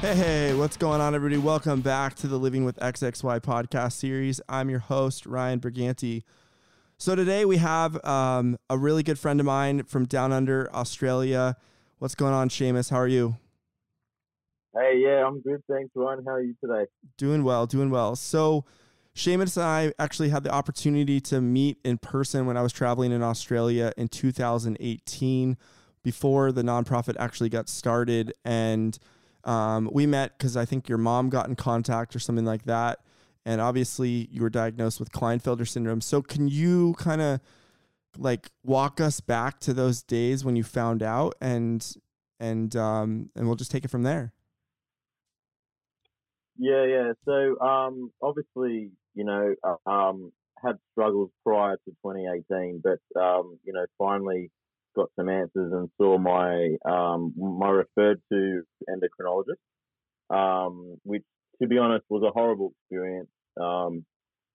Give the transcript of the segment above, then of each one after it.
Hey, hey, what's going on, everybody? Welcome back to the Living with XXY podcast series. I'm your host, Ryan Briganti. So, today we have um, a really good friend of mine from down under Australia. What's going on, Seamus? How are you? Hey, yeah, I'm good. Thanks, Ryan. How are you today? Doing well, doing well. So, Seamus and I actually had the opportunity to meet in person when I was traveling in Australia in 2018 before the nonprofit actually got started. And um, we met because I think your mom got in contact or something like that. And obviously, you were diagnosed with Klinefelter syndrome. So, can you kind of like walk us back to those days when you found out, and and um, and we'll just take it from there. Yeah, yeah. So, um, obviously, you know, uh, um, had struggles prior to 2018, but um, you know, finally got some answers and saw my um, my referred to endocrinologist, um, which to be honest was a horrible experience. Um,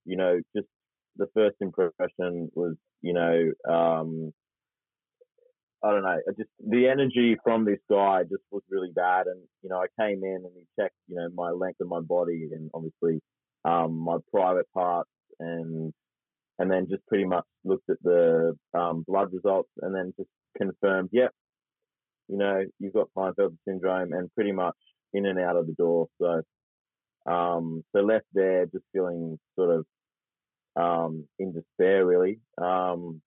you know, just the first impression was, you know, um, I don't know, just the energy from this guy just was really bad. And you know, I came in and he checked, you know, my length of my body and obviously um, my private parts and and then just pretty much looked at the um, blood results and then just confirmed, yep, you know, you've got Klinefelter syndrome and pretty much in and out of the door. So, um, so left there just feeling sort of um, in despair, really. Um,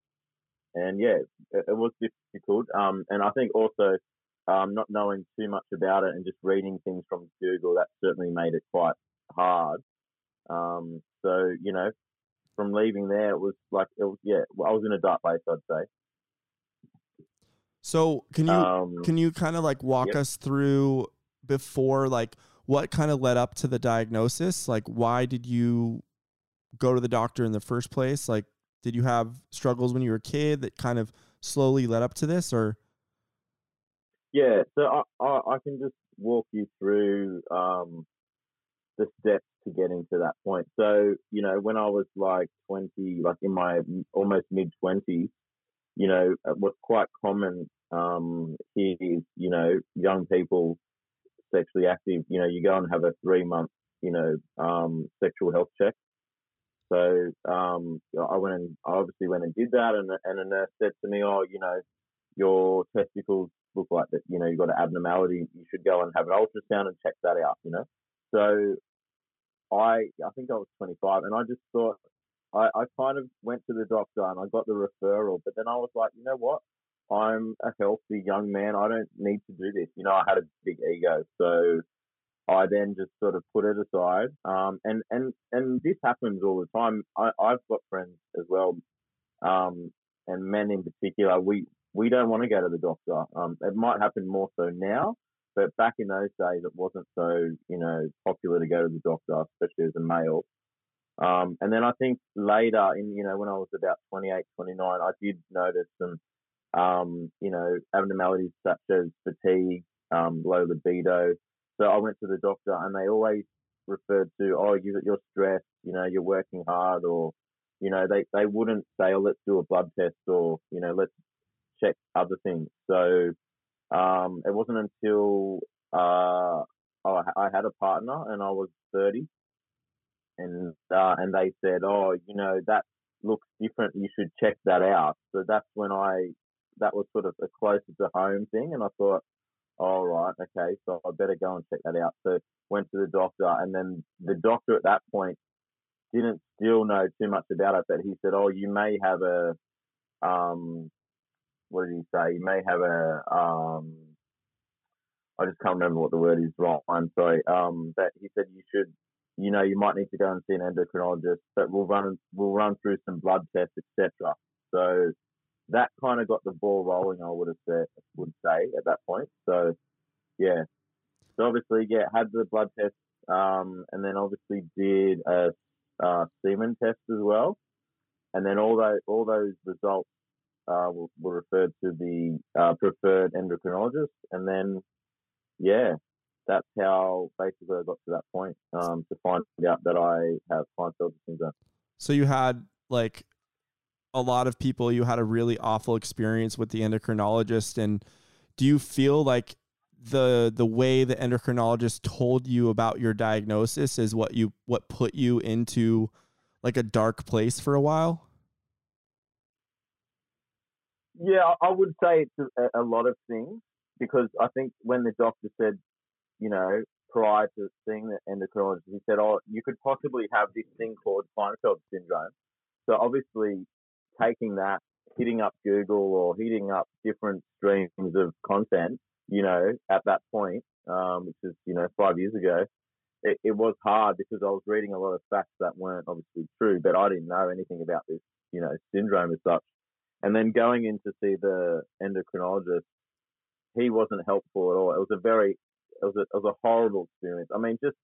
and yeah, it, it was difficult. Um, and I think also um, not knowing too much about it and just reading things from Google, that certainly made it quite hard. Um, so, you know, from leaving there, it was like, it was, yeah, I was in a dark place, I'd say. So can you um, can you kind of like walk yep. us through before like what kind of led up to the diagnosis? Like why did you go to the doctor in the first place? Like did you have struggles when you were a kid that kind of slowly led up to this or yeah so i i, I can just walk you through um, the steps to getting to that point so you know when i was like 20 like in my almost mid 20s you know what's quite common um, here is you know young people sexually active you know you go and have a three month you know um, sexual health check so um, I went and I obviously went and did that, and and a nurse said to me, "Oh, you know, your testicles look like that. You know, you've got an abnormality. You should go and have an ultrasound and check that out." You know, so I I think I was 25, and I just thought I, I kind of went to the doctor and I got the referral, but then I was like, you know what? I'm a healthy young man. I don't need to do this. You know, I had a big ego, so I then just sort of put it aside. Um, and, and, and this happens all the time. I, I've got friends as well, um, and men in particular, we, we don't want to go to the doctor. Um, it might happen more so now, but back in those days, it wasn't so, you know, popular to go to the doctor, especially as a male. Um, and then I think later in, you know, when I was about 28, 29, I did notice some, um, you know, abnormalities such as fatigue, um, low libido, so I went to the doctor, and they always referred to, oh, you, you're stressed, you know, you're working hard, or you know, they they wouldn't say, oh, let's do a blood test, or you know, let's check other things. So um, it wasn't until uh, I, I had a partner and I was 30, and uh, and they said, oh, you know, that looks different. You should check that out. So that's when I that was sort of a closer to home thing, and I thought, all right, okay, so I better go and check that out. So went to the doctor, and then the doctor at that point didn't still know too much about it, but he said, "Oh, you may have a, um, what did he say? He may have a, um, I just can't remember what the word is. Wrong. I'm sorry. Um, but he said you should, you know, you might need to go and see an endocrinologist, but we'll run, we'll run through some blood tests, etc. So that kind of got the ball rolling. I would have said would say at that point. So yeah, so obviously yeah had the blood test, um, and then obviously did a uh, semen test as well, and then all those all those results uh, were, were, referred to the uh, preferred endocrinologist, and then yeah, that's how basically I got to that point um, to find out that I have Klinefelter syndrome. So you had like a lot of people you had a really awful experience with the endocrinologist and do you feel like the the way the endocrinologist told you about your diagnosis is what you what put you into like a dark place for a while? Yeah, I would say it's a, a lot of things because I think when the doctor said, you know, prior to seeing the endocrinologist, he said, "Oh, you could possibly have this thing called Klinefelter syndrome." So obviously, taking that, hitting up Google or hitting up different streams of content, you know, at that point, um, which is you know five years ago, it, it was hard because I was reading a lot of facts that weren't obviously true, but I didn't know anything about this, you know, syndrome as such. And then going in to see the endocrinologist, he wasn't helpful at all. It was a very, it was a, it was a horrible experience. I mean, just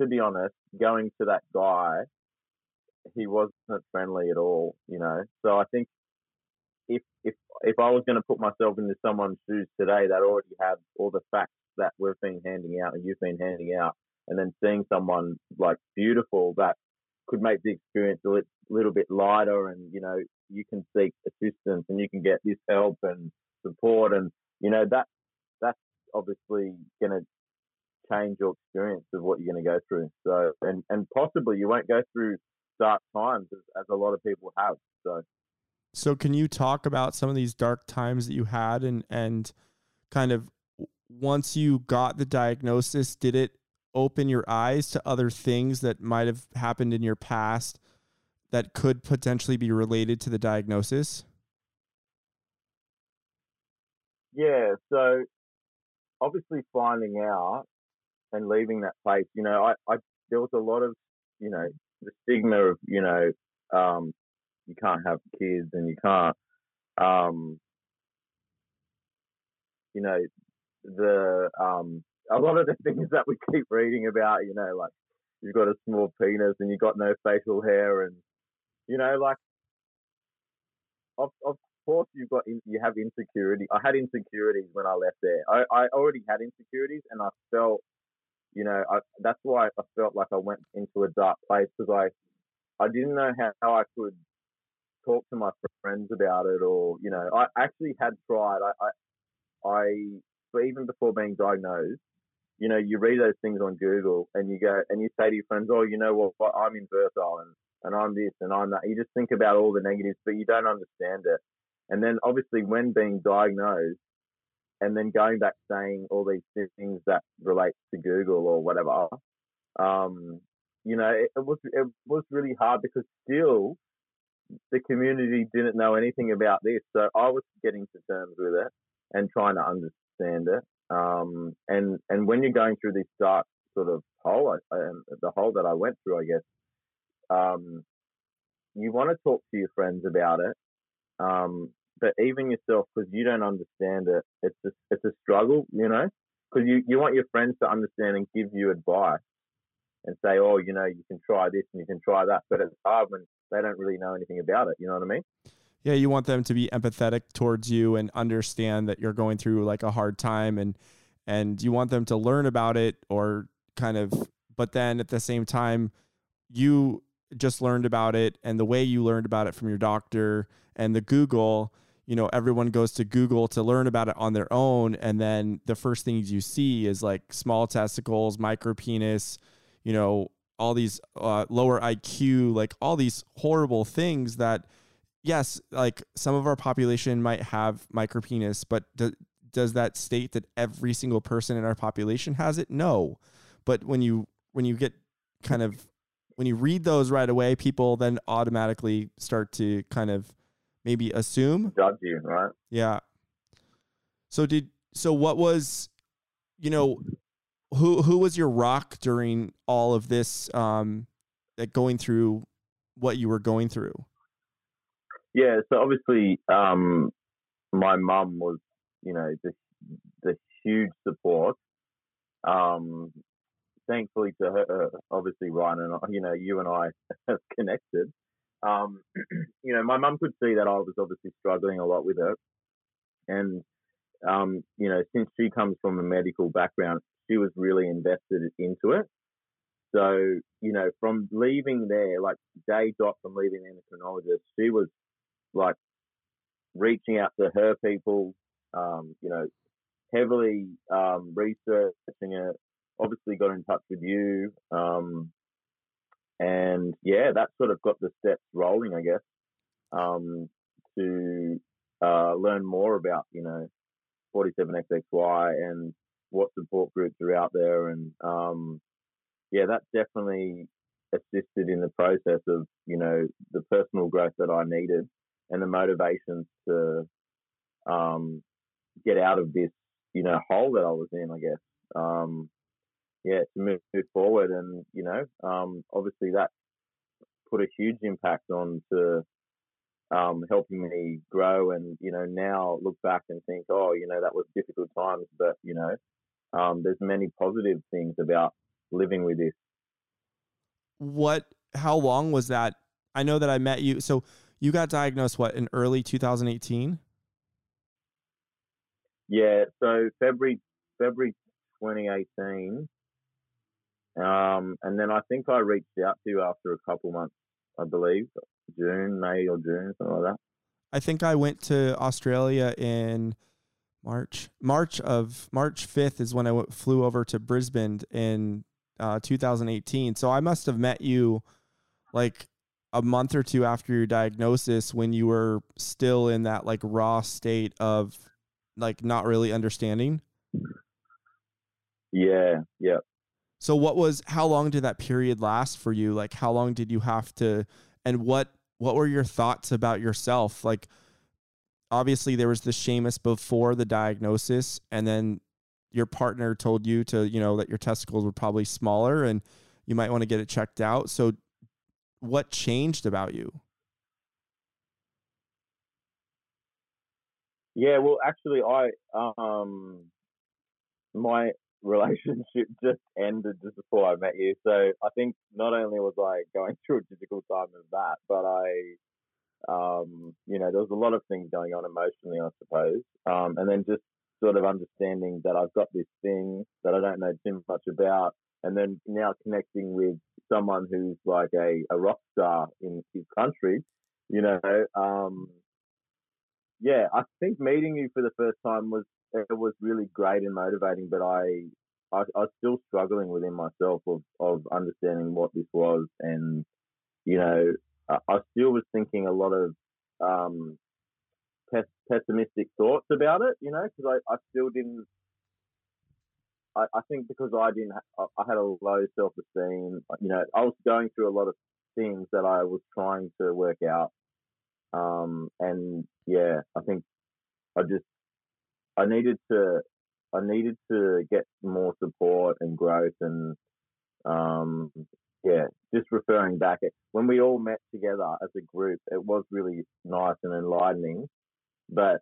to be honest, going to that guy, he wasn't friendly at all, you know. So I think if if if I was going to put myself into someone's shoes today that already had all the facts that we've been handing out and you've been handing out, and then seeing someone like beautiful that could make the experience a little bit lighter and you know you can seek assistance and you can get this help and support and you know that that's obviously going to change your experience of what you're going to go through. So and and possibly you won't go through dark times as, as a lot of people have so. So can you talk about some of these dark times that you had and and kind of once you got the diagnosis did it open your eyes to other things that might have happened in your past that could potentially be related to the diagnosis? Yeah, so obviously finding out and leaving that place, you know, I, I there was a lot of, you know, the stigma of, you know, um, you can't have kids and you can't, um, you know, the um, a lot of the things that we keep reading about, you know, like you've got a small penis and you've got no facial hair, and you know, like of of course you've got you have insecurity. I had insecurities when I left there. I, I already had insecurities, and I felt, you know, I, that's why I felt like I went into a dark place because I I didn't know how, how I could talk to my friends about it, or you know, I actually had tried. I I, I even before being diagnosed, you know, you read those things on Google and you go and you say to your friends, oh, you know what, I'm infertile and, and I'm this and I'm that. You just think about all the negatives, but you don't understand it. And then obviously when being diagnosed and then going back saying all these things that relate to Google or whatever, um, you know, it, it was it was really hard because still the community didn't know anything about this. So I was getting to terms with it and trying to understand it. Um, and and when you're going through this dark sort of hole, um, the hole that I went through, I guess, um, you want to talk to your friends about it. Um, but even yourself, because you don't understand it, it's a, it's a struggle, you know, because you, you want your friends to understand and give you advice and say, oh, you know, you can try this and you can try that. But it's hard when they don't really know anything about it. You know what I mean? Yeah, you want them to be empathetic towards you and understand that you're going through like a hard time and and you want them to learn about it or kind of but then at the same time you just learned about it and the way you learned about it from your doctor and the Google, you know, everyone goes to Google to learn about it on their own and then the first things you see is like small testicles, micropenis, you know, all these uh, lower IQ, like all these horrible things that yes, like some of our population might have micropenis, but do, does that state that every single person in our population has it? No. But when you when you get kind of when you read those right away, people then automatically start to kind of maybe assume judge you, right? Yeah. So did so what was you know who who was your rock during all of this um like going through what you were going through? Yeah, so obviously, um, my mum was, you know, the the huge support. Um, thankfully to her, uh, obviously Ryan and I, you know, you and I have connected. Um, you know, my mum could see that I was obviously struggling a lot with it, and um, you know, since she comes from a medical background, she was really invested into it. So, you know, from leaving there, like day dot from leaving the endocrinologist, she was like reaching out to her people, um, you know, heavily um, researching it. Obviously, got in touch with you, um, and yeah, that sort of got the steps rolling, I guess, um, to uh, learn more about you know 47XXY and what support groups are out there, and um, yeah, that definitely assisted in the process of you know the personal growth that I needed and the motivations to um, get out of this you know hole that I was in. I guess um, yeah to move, move, forward, and you know um, obviously that put a huge impact on to um, helping me grow, and you know now look back and think, oh, you know that was difficult times, but you know um, there's many positive things about living with this. What? How long was that? I know that I met you. So you got diagnosed what in early 2018? Yeah. So February February 2018. Um, and then I think I reached out to you after a couple months, I believe, June, May or June, something like that. I think I went to Australia in March. March of March 5th is when I w- flew over to Brisbane in uh, 2018. So I must have met you like a month or two after your diagnosis when you were still in that like raw state of like not really understanding. Yeah, yeah. So what was how long did that period last for you? Like how long did you have to and what what were your thoughts about yourself? Like obviously there was the Seamus before the diagnosis, and then your partner told you to, you know, that your testicles were probably smaller and you might want to get it checked out. So what changed about you? Yeah, well, actually, I um, my relationship just ended just before I met you. So I think not only was I going through a difficult time of that, but I um, you know, there was a lot of things going on emotionally, I suppose. Um, and then just sort of understanding that I've got this thing that I don't know too much about. And then now connecting with someone who's like a, a rock star in his country, you know, um, yeah, I think meeting you for the first time was, it was really great and motivating, but I, I, I was still struggling within myself of, of understanding what this was and, you know, I still was thinking a lot of um, pessimistic thoughts about it, you know, because I, I still didn't. I, I think because I didn't, ha- I had a low self esteem. You know, I was going through a lot of things that I was trying to work out. Um, and yeah, I think I just I needed to I needed to get more support and growth and um, yeah, just referring back, when we all met together as a group, it was really nice and enlightening. But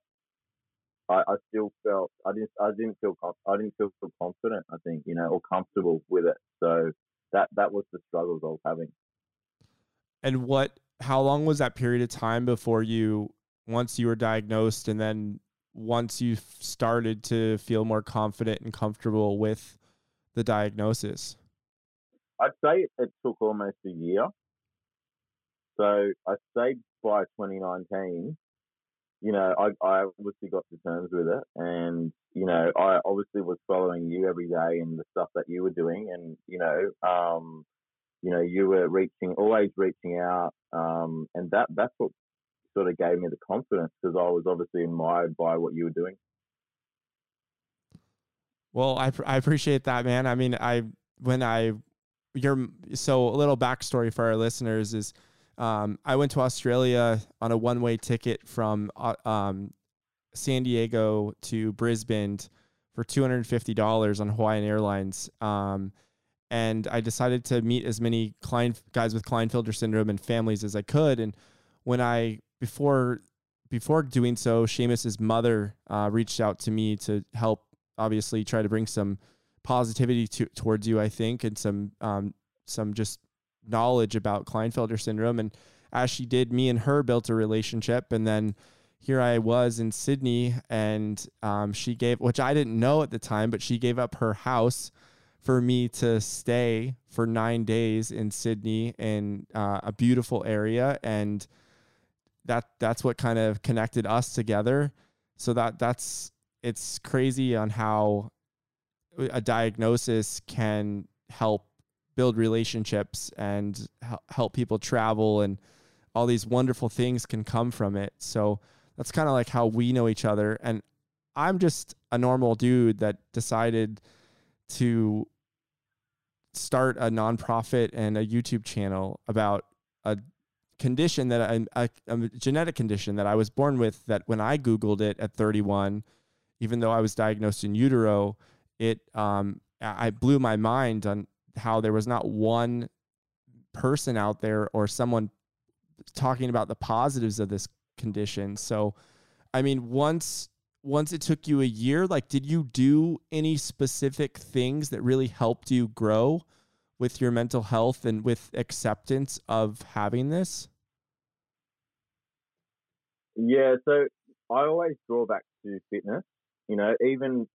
I, I still felt I didn't I didn't feel I didn't feel confident. I think you know or comfortable with it. So that that was the struggles I was having. And what? How long was that period of time before you once you were diagnosed, and then once you started to feel more confident and comfortable with the diagnosis? I'd say it, took almost a year. So I say by 2019, you know, I, I obviously got to terms with it, and you know, I obviously was following you every day and the stuff that you were doing, and you know, um, you know, you were reaching, always reaching out, um, and that that's what sort of gave me the confidence because I was obviously admired by what you were doing. Well, I I appreciate that, man. I mean, I when I your so a little backstory for our listeners is um, I went to Australia on a one way ticket from uh, um, San Diego to Brisbane for two hundred and fifty dollars on Hawaiian Airlines. Um, and I decided to meet as many Klein, guys with Klinefelter syndrome and families as I could. And when I before before doing so, Seamus's mother uh, reached out to me to help, obviously, try to bring some positivity to, towards you, I think, and some um, some just knowledge about Klinefelter syndrome. And as she did, me and her built a relationship, and then here I was in Sydney, and um, she gave, which I didn't know at the time, but she gave up her house for me to stay for nine days in Sydney in uh, a beautiful area, and that that's what kind of connected us together. So that that's it's crazy on how a diagnosis can help build relationships and help people travel and all these wonderful things can come from it. So that's kind of like how we know each other. And I'm just a normal dude that decided to start a nonprofit and a YouTube channel about a condition that I, a, a genetic condition that I was born with that when I Googled it at 31, even though I was diagnosed in utero, it, um, I blew my mind on how there was not one person out there or someone talking about the positives of this condition. So, I mean, once once it took you a year, like, did you do any specific things that really helped you grow with your mental health and with acceptance of having this? Yeah, so I always draw back to fitness. You know, even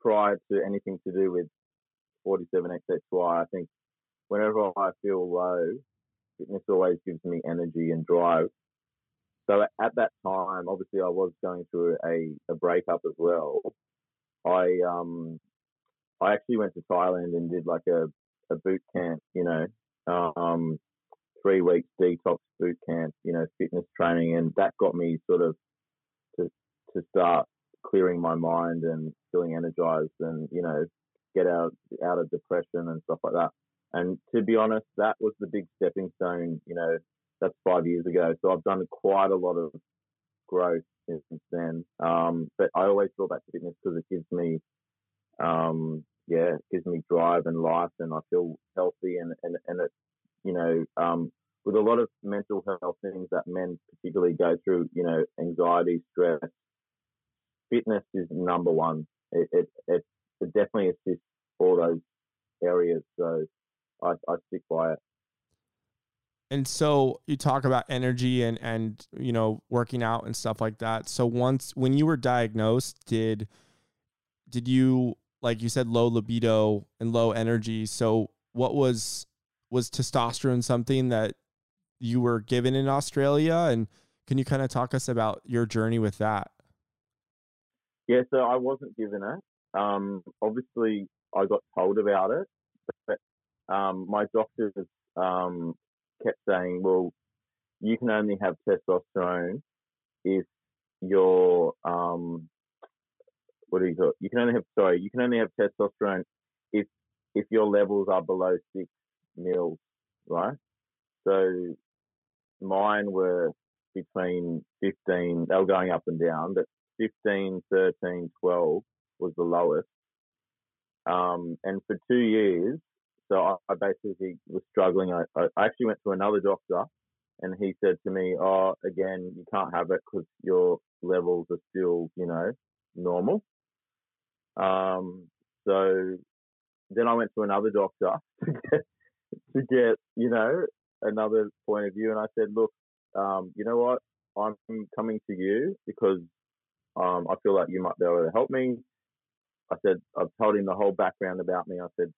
prior to anything to do with 47XXY, I think whenever I feel low, fitness always gives me energy and drive. So at that time, obviously, I was going through a, a breakup as well. I um I actually went to Thailand and did like a, a boot camp, you know, um, three weeks detox boot camp, you know, fitness training, and that got me sort of to to start clearing my mind and feeling energized, and you know, get out out of depression and stuff like that. And to be honest, that was the big stepping stone. You know, that's five years ago. So I've done quite a lot of growth since then. Um, but I always feel back to fitness because it gives me, um, yeah, it gives me drive and life, and I feel healthy. And and and it, you know, um, with a lot of mental health things that men particularly go through, you know, anxiety, stress, fitness is number one. It it, it, it definitely assist all those areas. So I, I stick by it. And so you talk about energy and and you know working out and stuff like that. So once when you were diagnosed, did did you like you said low libido and low energy? So what was was testosterone something that you were given in Australia and can you kind of talk us about your journey with that? Yeah, so I wasn't given it. Um, obviously, I got told about it, but um, my doctors um, kept saying, well, you can only have testosterone if you're, um, what do you call it? You can only have, sorry, you can only have testosterone if, if your levels are below six mils, right? So mine were between 15, they were going up and down, but 15, 13, 12 was the lowest. Um, and for two years, so I, I basically was struggling. I, I actually went to another doctor and he said to me, "Oh, again, you can't have it because your levels are still, you know, normal." Um, so then I went to another doctor to get, to get, you know, another point of view, and I said, "Look, um, you know what? I'm coming to you because um, I feel like you might be able to help me." I said, I've told him the whole background about me. I said,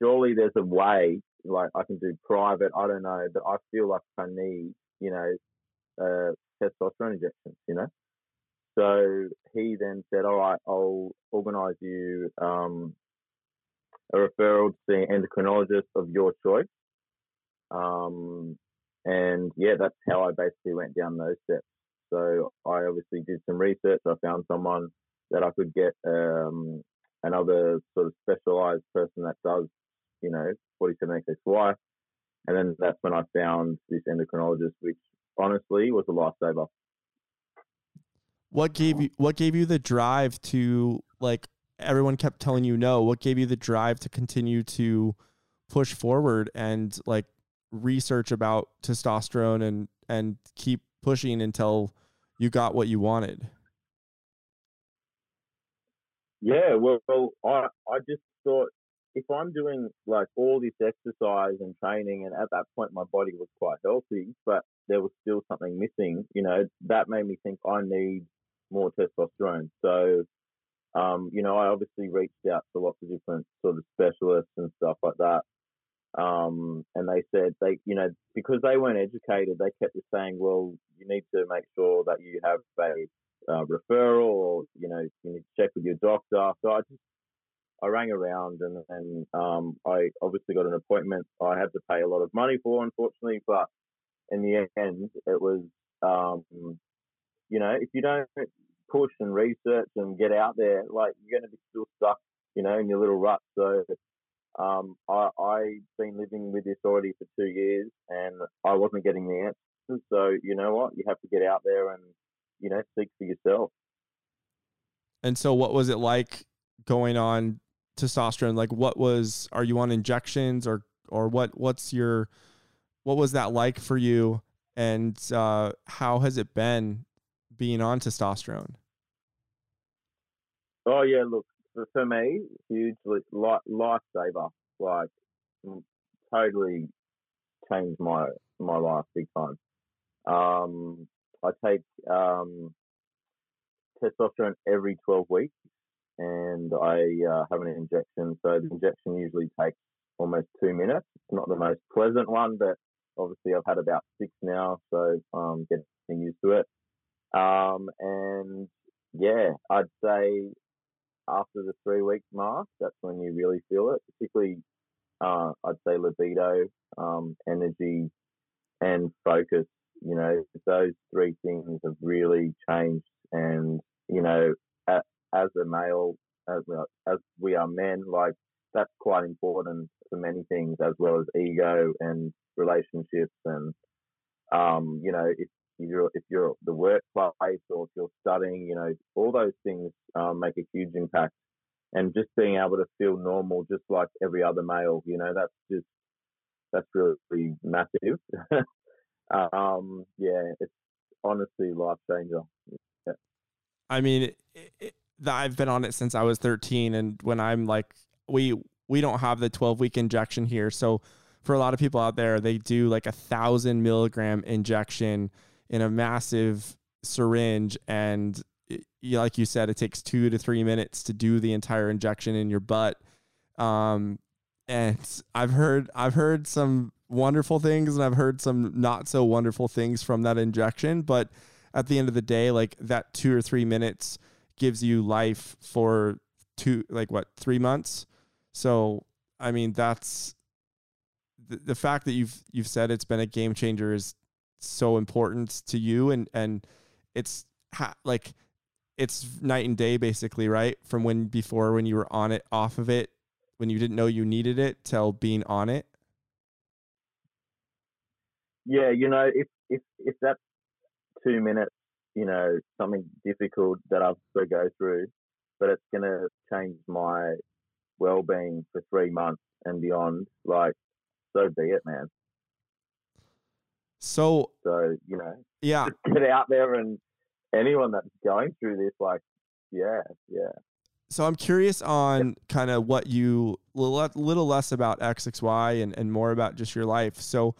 surely there's a way, like I can do private, I don't know, but I feel like I need, you know, uh, testosterone injections, you know? So he then said, all right, I'll organize you um, a referral to the endocrinologist of your choice. Um, and yeah, that's how I basically went down those steps. So I obviously did some research. I found someone that I could get um, another sort of specialized person that does you know, 47XXY. And then that's when I found this endocrinologist, which honestly was a lifesaver. What gave you what gave you the drive to like everyone kept telling you no? What gave you the drive to continue to push forward and like research about testosterone and and keep pushing until you got what you wanted? Yeah, well, well I I just thought if I'm doing like all this exercise and training, and at that point my body was quite healthy, but there was still something missing, you know, that made me think I need more testosterone. So, um, you know, I obviously reached out to lots of different sort of specialists and stuff like that. Um, and they said they, you know, because they weren't educated, they kept just saying, well, you need to make sure that you have a uh, referral or you know you need to check with your doctor. So I just I rang around and and um, I obviously got an appointment. I had to pay a lot of money for, unfortunately, but in the end, it was um, you know if you don't push and research and get out there, like you're going to be still stuck, you know, in your little rut. So um, I, I've been living with this already for two years, and I wasn't getting the answers. So you know what, you have to get out there and you know seek for yourself. And so, what was it like going on testosterone? Like, what was? Are you on injections or or what? What's your what was that like for you? And uh, how has it been being on testosterone? Oh yeah, look for, for me, hugely life lifesaver. Like totally changed my my life big time. Um, I take um, testosterone every twelve weeks, and I uh, have an injection. So the injection usually takes almost two minutes. It's not the most pleasant one, but obviously I've had about six now, so um, getting used to it. Um, and yeah, I'd say after the three week mark, that's when you really feel it, particularly uh, I'd say libido, um, energy, and focus. You know, those three things have really changed. And, you know, as, as a male, as, as we are men, like that's quite important for many things, as well as ego and relationships. And, um, you know, if you're if you're the workplace or if you're studying, you know, all those things um, make a huge impact. And just being able to feel normal, just like every other male, you know, that's just that's really massive. um, yeah, it's honestly life changer. Yeah. I mean, it, it, I've been on it since I was 13, and when I'm like, we we don't have the 12 week injection here, so for a lot of people out there, they do like a thousand milligram injection in a massive syringe and it, like you said it takes two to three minutes to do the entire injection in your butt um, and i've heard i've heard some wonderful things and i've heard some not so wonderful things from that injection but at the end of the day like that two or three minutes gives you life for two like what three months? So i mean that's the, the fact that you've you've said it's been a game changer is so important to you and and it's ha- like it's night and day basically right? From when before when you were on it off of it when you didn't know you needed it till being on it yeah you know if if if that's two minutes you know something difficult that i've got to go through but it's going to change my well-being for three months and beyond like so be it man so, so you know, yeah, get out there and anyone that's going through this, like, yeah, yeah. So I'm curious on kind of what you little, little less about XXY and and more about just your life. So,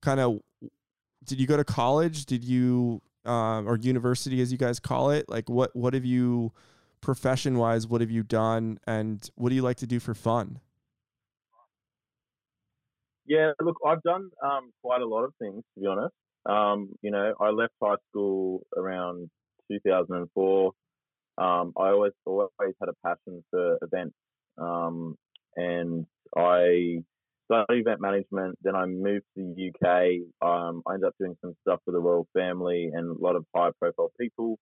kind of, did you go to college? Did you um, or university, as you guys call it? Like, what what have you profession wise? What have you done, and what do you like to do for fun? Yeah, look, I've done um, quite a lot of things to be honest. Um, you know, I left high school around 2004. Um, I always always had a passion for events, um, and I studied event management. Then I moved to the UK. Um, I ended up doing some stuff for the royal family and a lot of high profile people.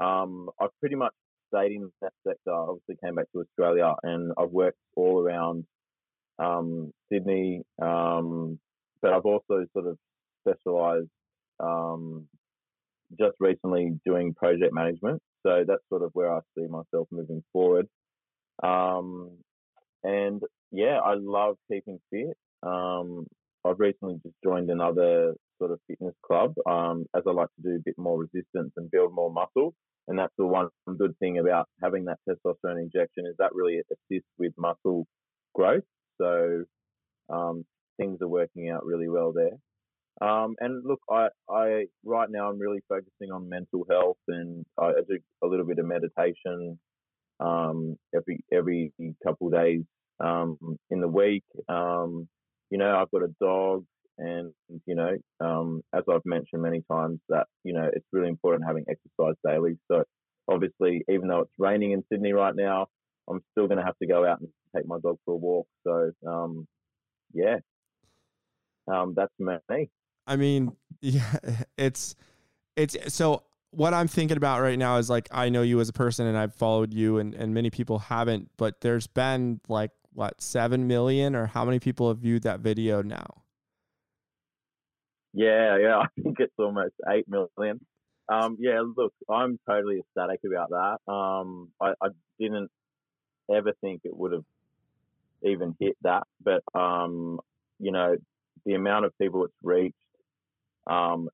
Um, I've pretty much stayed in that sector. I obviously, came back to Australia, and I've worked all around um, Sydney, um, but I've also sort of specialised um, just recently doing project management. So that's sort of where I see myself moving forward. Um, and yeah, I love keeping fit. Um, I've recently just joined another sort of fitness club um, as I like to do a bit more resistance and build more muscle. And that's the one good thing about having that testosterone injection is that really assists with muscle growth. So um, things are working out really well there. Um, and look, I, I right now I'm really focusing on mental health, and I, do a little bit of meditation um, every every couple days um, in the week. Um, you know, I've got a dog, And you know, um, as I've mentioned many times, that you know it's really important having exercise daily. So obviously, even though it's raining in Sydney right now, I'm still going to have to go out and take my dog for a walk. So um, yeah, um, that's me. I mean, yeah, it's it's so what I'm thinking about right now is like I know you as a person and I've followed you and, and many people haven't, but there's been like what seven million or how many people have viewed that video now? Yeah, yeah, I think it's almost eight million. Um, yeah, look, I'm totally ecstatic about that. Um, I, I didn't ever think it would have even hit that, but um, you know, the amount of people it's reached, um,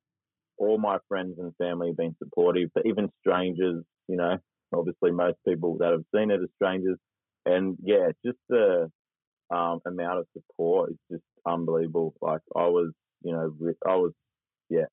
all my friends and family have been supportive, but even strangers, you know, obviously most people that have seen it are strangers. And yeah, just the um, amount of support is just unbelievable. Like I was, you know, I was, yeah.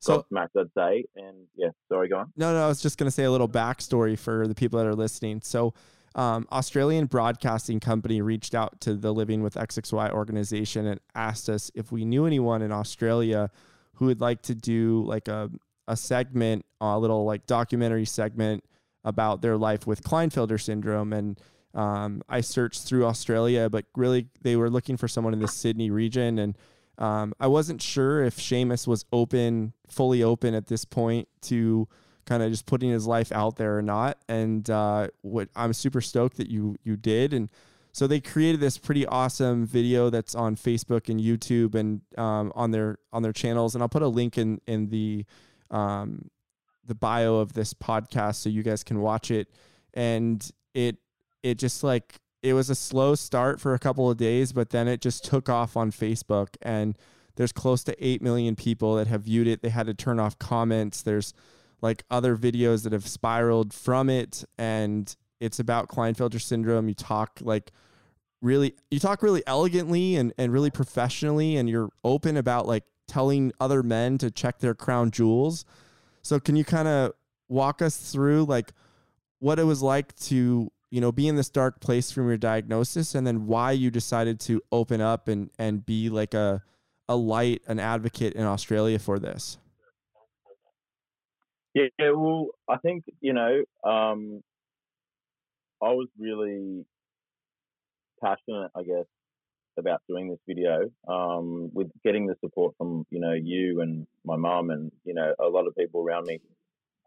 So Max, I'd say, and yeah, sorry, go on. No, no, I was just going to say a little backstory for the people that are listening. So, um, Australian Broadcasting Company reached out to the Living with XXY organization and asked us if we knew anyone in Australia who would like to do like a, a segment, a little like documentary segment about their life with Klinefelter syndrome. And um, I searched through Australia, but really they were looking for someone in the Sydney region. And um, I wasn't sure if Seamus was open, fully open at this point to kind of just putting his life out there or not. And uh, what I'm super stoked that you you did. And so they created this pretty awesome video that's on Facebook and YouTube and um, on their on their channels. And I'll put a link in in the um, the bio of this podcast so you guys can watch it. And it it just like it was a slow start for a couple of days, but then it just took off on Facebook and there's close to 8 million people that have viewed it. They had to turn off comments. There's like other videos that have spiraled from it and it's about Klinefelter syndrome. You talk like really you talk really elegantly and, and really professionally and you're open about like telling other men to check their crown jewels. So can you kind of walk us through like what it was like to, you know, be in this dark place from your diagnosis and then why you decided to open up and and be like a a light, an advocate in Australia for this? Yeah, yeah well, I think, you know, um, I was really passionate, I guess, about doing this video. Um, with getting the support from you know you and my mom and you know a lot of people around me.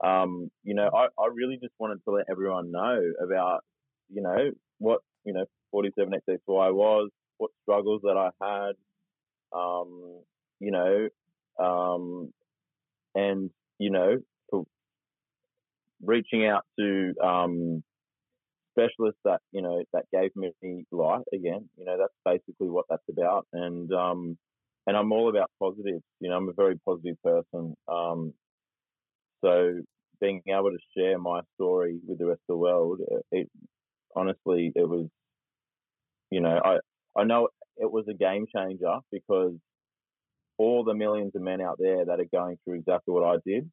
Um, you know, I, I really just wanted to let everyone know about you know what you know 47XXY was, what struggles that I had. Um, you know, um, and you know, reaching out to um, specialist that you know that gave me light again. You know, that's basically what that's about. And um, and I'm all about positives. You know, I'm a very positive person. Um, so being able to share my story with the rest of the world, it, it honestly, it was, you know, I I know it was a game changer because all the millions of men out there that are going through exactly what I did,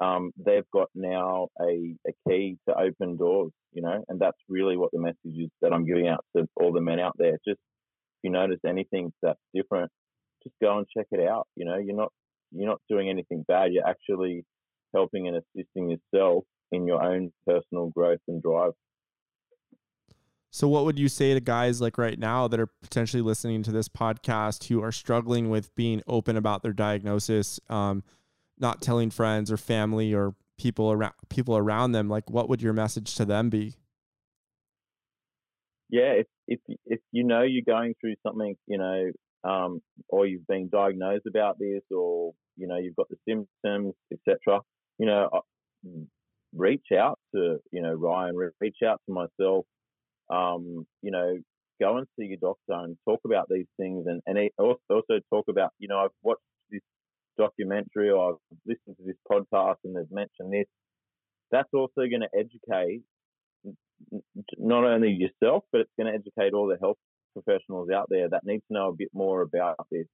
um, they've got now a, a key to open doors, you know, and that's really what the message is that I'm giving out to all the men out there. Just if you notice anything that's different, just go and check it out. You know, you're not you're not doing anything bad. You're actually helping and assisting yourself in your own personal growth and drive. So, what would you say to guys like right now that are potentially listening to this podcast who are struggling with being open about their diagnosis? Um, not telling friends or family or people around people around them like what would your message to them be yeah if if if you know you're going through something you know um, or you've been diagnosed about this or you know you've got the symptoms etc you know uh, reach out to you know ryan reach out to myself um, you know go and see your doctor and talk about these things and, and also talk about you know i've watched this documentary or I've listened to this podcast and they've mentioned this, that's also going to educate not only yourself, but it's going to educate all the health professionals out there that need to know a bit more about this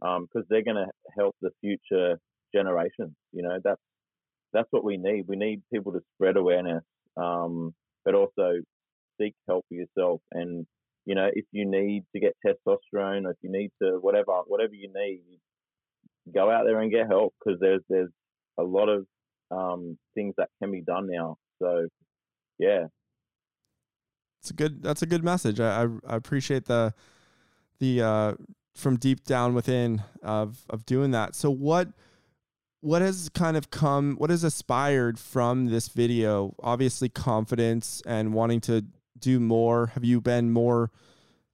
because um, they're going to help the future generations. You know, that's that's what we need. We need people to spread awareness, um, but also seek help for yourself. And you know, if you need to get testosterone or if you need to whatever whatever you need, go out there and get help because there's there's a lot of um, things that can be done now. So yeah, it's a good that's a good message. I I, appreciate the the uh, from deep down within of of doing that. So what what has kind of come what has aspired from this video? Obviously confidence and wanting to do more. Have you been more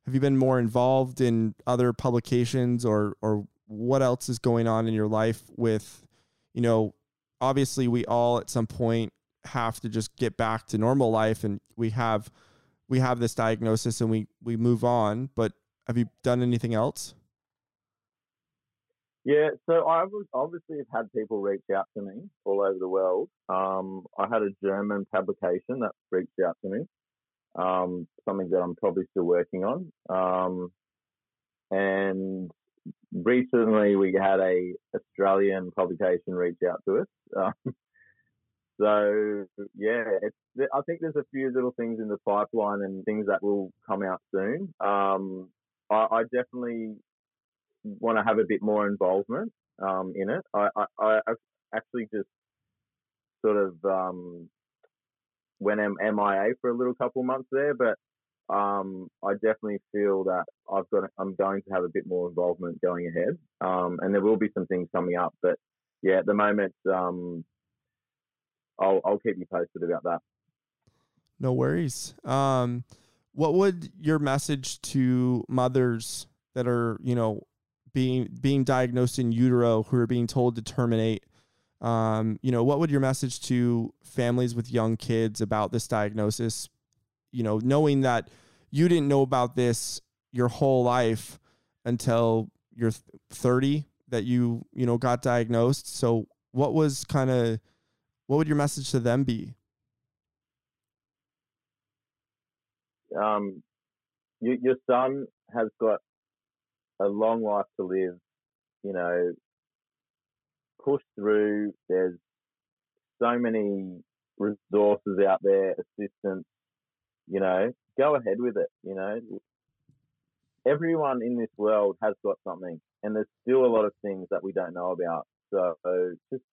have you been more involved in other publications or or what else is going on in your life with you know obviously we all at some point have to just get back to normal life and we have we have this diagnosis and we we move on but have you done anything else yeah, so I obviously have had people reach out to me all over the world. Um, I had a German publication that reached out to me, um, something that I'm probably still working on. Um, and recently we had a Australian publication reach out to us. Um, so yeah, I think there's a few little things in the pipeline and things that will come out soon. Um, I, I definitely want to have a bit more involvement um, in it. I, I, I, actually just sort of um, went MIA for a little couple months there, but um, I definitely feel that I've got I'm going to have a bit more involvement going ahead, um, and there will be some things coming up. But yeah, at the moment, um, I'll I'll keep you posted about that. No worries. Um, what would your message to mothers that are you know being being diagnosed in utero who are being told to terminate um, you know what would your message to families with young kids about this diagnosis? You know knowing that you didn't know about this your whole life until you're 30 that you you know got diagnosed. So what was kind of what would your message to them be? Um you, your son has got a long life to live, you know, push through. There's so many resources out there, assistance, you know, go ahead with it, you know. Everyone in this world has got something, and there's still a lot of things that we don't know about. So just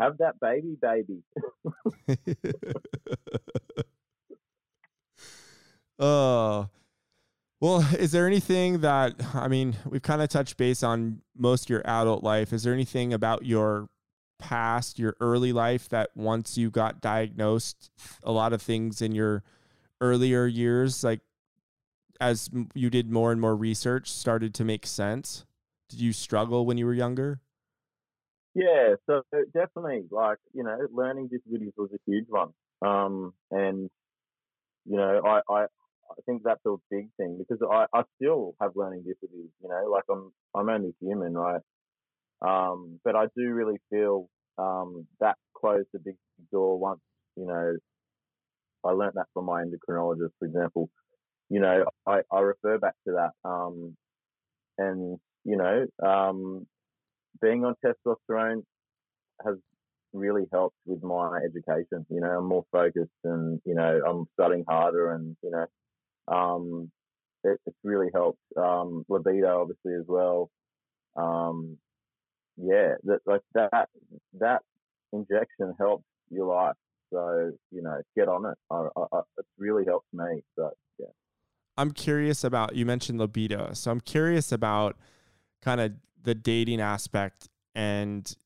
have that baby, baby. oh, well, is there anything that I mean, we've kind of touched base on most of your adult life. Is there anything about your past, your early life that once you got diagnosed, a lot of things in your earlier years like as you did more and more research started to make sense? Did you struggle when you were younger? Yeah, so definitely like, you know, learning disabilities was a huge one. Um and you know, I, I, I think that's a big thing because I, I still have learning difficulties, you know, like I'm I'm only human, right? Um, but I do really feel um, that closed a big door once, you know, I learned that from my endocrinologist, for example. You know, I, I refer back to that. Um, and, you know, um, being on testosterone has really helped with my education. You know, I'm more focused and, you know, I'm studying harder and, you know, um, it, it's really helped. Um, libido, obviously, as well. Um, yeah, that, like that that injection helps your life. So you know, get on it. I, I, it's really helped me. So yeah. I'm curious about you mentioned libido, so I'm curious about kind of the dating aspect and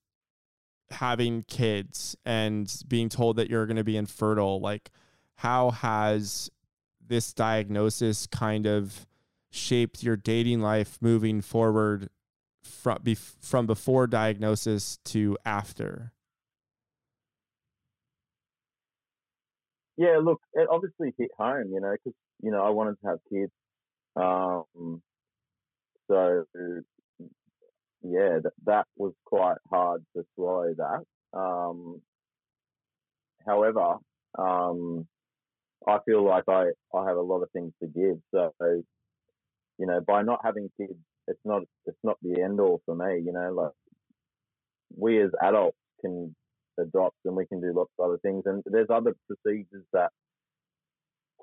having kids and being told that you're going to be infertile. Like, how has this diagnosis kind of shaped your dating life moving forward from from before diagnosis to after? Yeah, look, it obviously hit home, you know, because you know I wanted to have kids. Um, so yeah, that that was quite hard to swallow. That. Um, however, um, I feel like I, I have a lot of things to give. So, you know, by not having kids, it's not it's not the end all for me. You know, like we as adults can adopt and we can do lots of other things. And there's other procedures that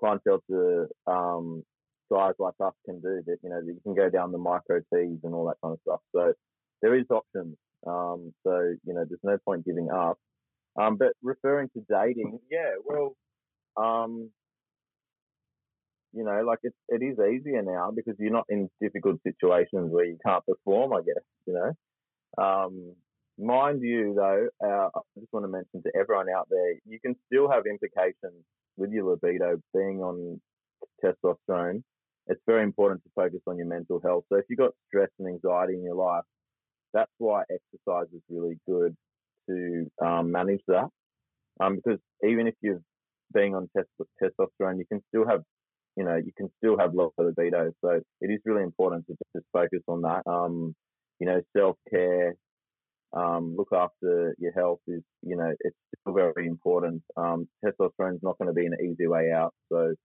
Klinefelter um, guys like us can do. That you know, that you can go down the micro TESE and all that kind of stuff. So there is options. Um, so you know, there's no point giving up. Um, but referring to dating, yeah, well, um, you know, like it, it is easier now because you're not in difficult situations where you can't perform. I guess you know. Um, mind you, though, uh, I just want to mention to everyone out there, you can still have implications with your libido being on testosterone. It's very important to focus on your mental health. So if you've got stress and anxiety in your life, that's why exercise is really good to um, manage that. Um, because even if you're being on test- testosterone, you can still have, you know, you can still have low libido. So it is really important to just focus on that. Um, you know, self care, um, look after your health is, you know, it's still very important. Um, testosterone is not going to be an easy way out. So,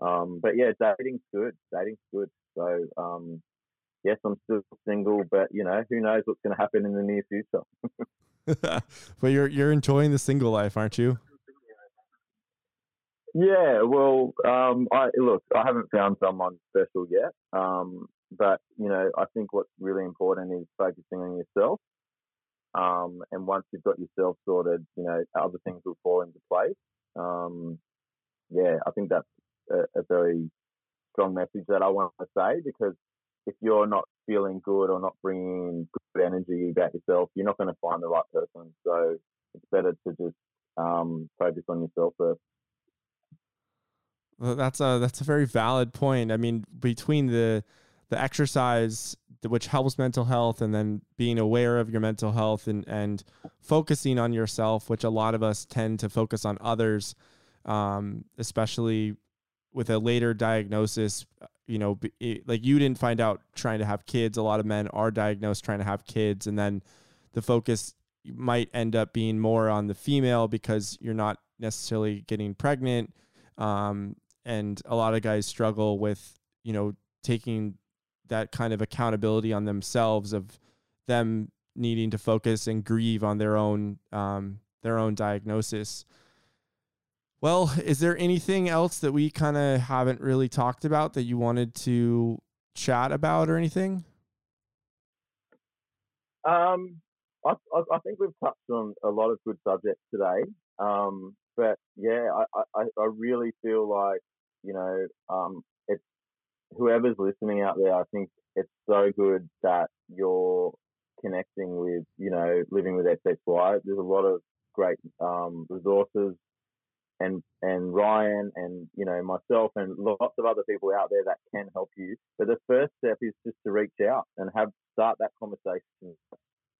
um, but yeah, dating's good. Dating's good. So, um, yes, I'm still single, but you know, who knows what's going to happen in the near future. but you're you're enjoying the single life, aren't you? Yeah, well, um, I look, I haven't found someone special yet, um, but you know, I think what's really important is focusing on yourself. Um, and once you've got yourself sorted, you know, other things will fall into place. Um, yeah, I think that's a, a very strong message that I want to say because if you're not feeling good or not bringing good energy about yourself, you're not going to find the right person. So it's better to just um, focus on yourself first. That's a that's a very valid point. I mean, between the the exercise which helps mental health and then being aware of your mental health and and focusing on yourself, which a lot of us tend to focus on others, um, especially with a later diagnosis you know, it, like you didn't find out trying to have kids. A lot of men are diagnosed trying to have kids, and then the focus might end up being more on the female because you're not necessarily getting pregnant. Um, and a lot of guys struggle with, you know, taking that kind of accountability on themselves of them needing to focus and grieve on their own um, their own diagnosis. Well, is there anything else that we kind of haven't really talked about that you wanted to chat about or anything? Um, I, I, think we've touched on a lot of good subjects today. Um, but yeah, I, I, I really feel like, you know, um, it's whoever's listening out there, I think it's so good that you're connecting with, you know, living with XXY. There's a lot of great um, resources and and Ryan and you know myself and lots of other people out there that can help you. But the first step is just to reach out and have start that conversation.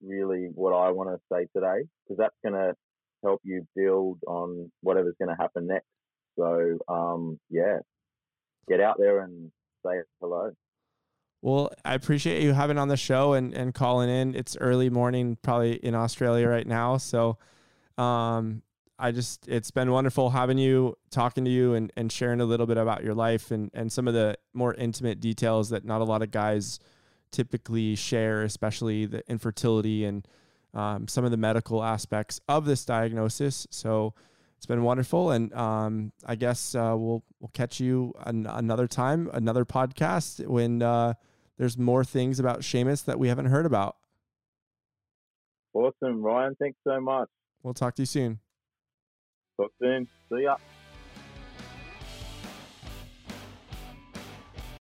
Really, what I want to say today because that's going to help you build on whatever's going to happen next. So um, yeah, get out there and say hello. Well, I appreciate you having on the show and, and calling in. It's early morning, probably in Australia right now. So, um, I just it's been wonderful having you, talking to you, and and sharing a little bit about your life and and some of the more intimate details that not a lot of guys typically share, especially the infertility and um, some of the medical aspects of this diagnosis. So it's been wonderful, and um, I guess uh, we'll we'll catch you an, another time, another podcast when uh, there's more things about Seamus that we haven't heard about. Awesome, Ryan. Thanks so much. We'll talk to you soon. Talk soon. See ya.